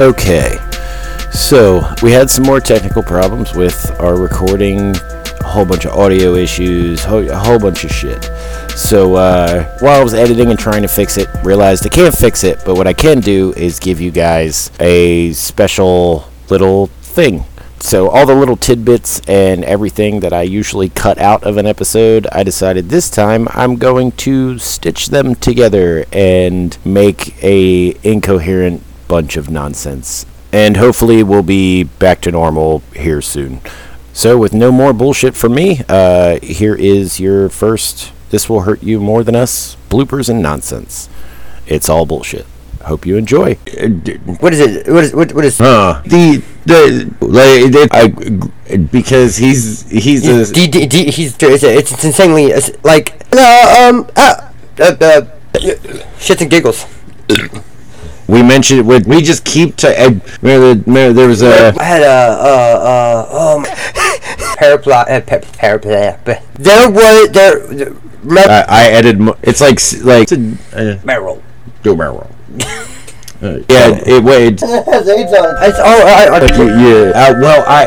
Okay, so we had some more technical problems with our recording, a whole bunch of audio issues, a whole bunch of shit. So uh, while I was editing and trying to fix it, realized I can't fix it, but what I can do is give you guys a special little thing. So all the little tidbits and everything that I usually cut out of an episode, I decided this time I'm going to stitch them together and make a incoherent bunch of nonsense. And hopefully we'll be back to normal here soon. So with no more bullshit from me, uh, here is your first This Will Hurt You More Than Us bloopers and nonsense. It's all bullshit. Hope you enjoy. What is it? What is what, what is? Uh, the the like I because he's he's a D, D, D, he's it's, it's, insanely it's like uh, um uh, uh, uh, shits and giggles. we mentioned we, we just keep to uh, remember, remember there was a I had a uh uh um parapla uh, parapla there was there remember I, I added mo- it's like like uh, Meryl. do barrel. Uh, yeah, it wait. has AIDS on it. It's oh I, I, Yeah. Uh, well, I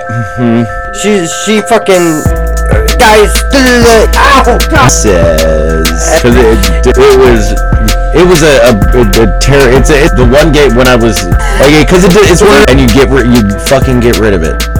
she she fucking guys ow says because it, it was it was a a, a, a terror. It's a, it's the one game when I was okay because it, it's one and you get you fucking get rid of it.